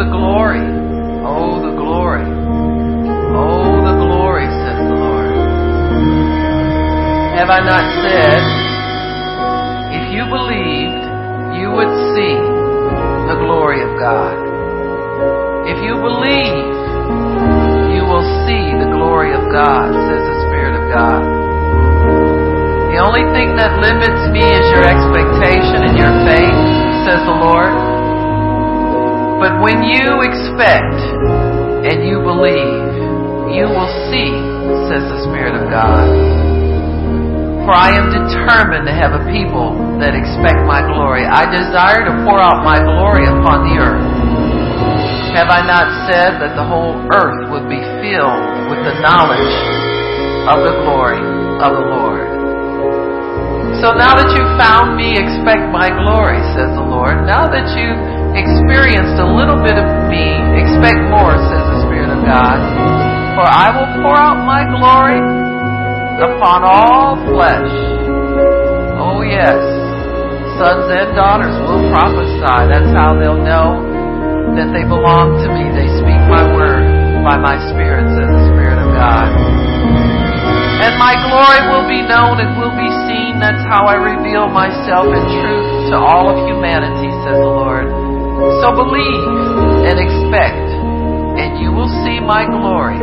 the glory. Oh, the glory. Oh, the glory, says the Lord. Have I not said, if you believed, you would see the glory of God? If you believe, you will see the glory of God, says the Spirit of God. The only thing that limits me is your expectation and your faith, says the but when you expect and you believe, you will see, says the Spirit of God. For I am determined to have a people that expect my glory. I desire to pour out my glory upon the earth. Have I not said that the whole earth would be filled with the knowledge of the glory of the Lord? So now that you've found me, expect my glory, says the Lord. Now that you've experienced a little bit of me, expect more, says the Spirit of God. For I will pour out my glory upon all flesh. Oh, yes. Sons and daughters will prophesy. That's how they'll know that they belong to me. They speak my word by my Spirit, says the Spirit of God. And my glory will be known, and will be seen. That's how I reveal myself in truth to all of humanity, says the Lord. So believe and expect, and you will see my glory,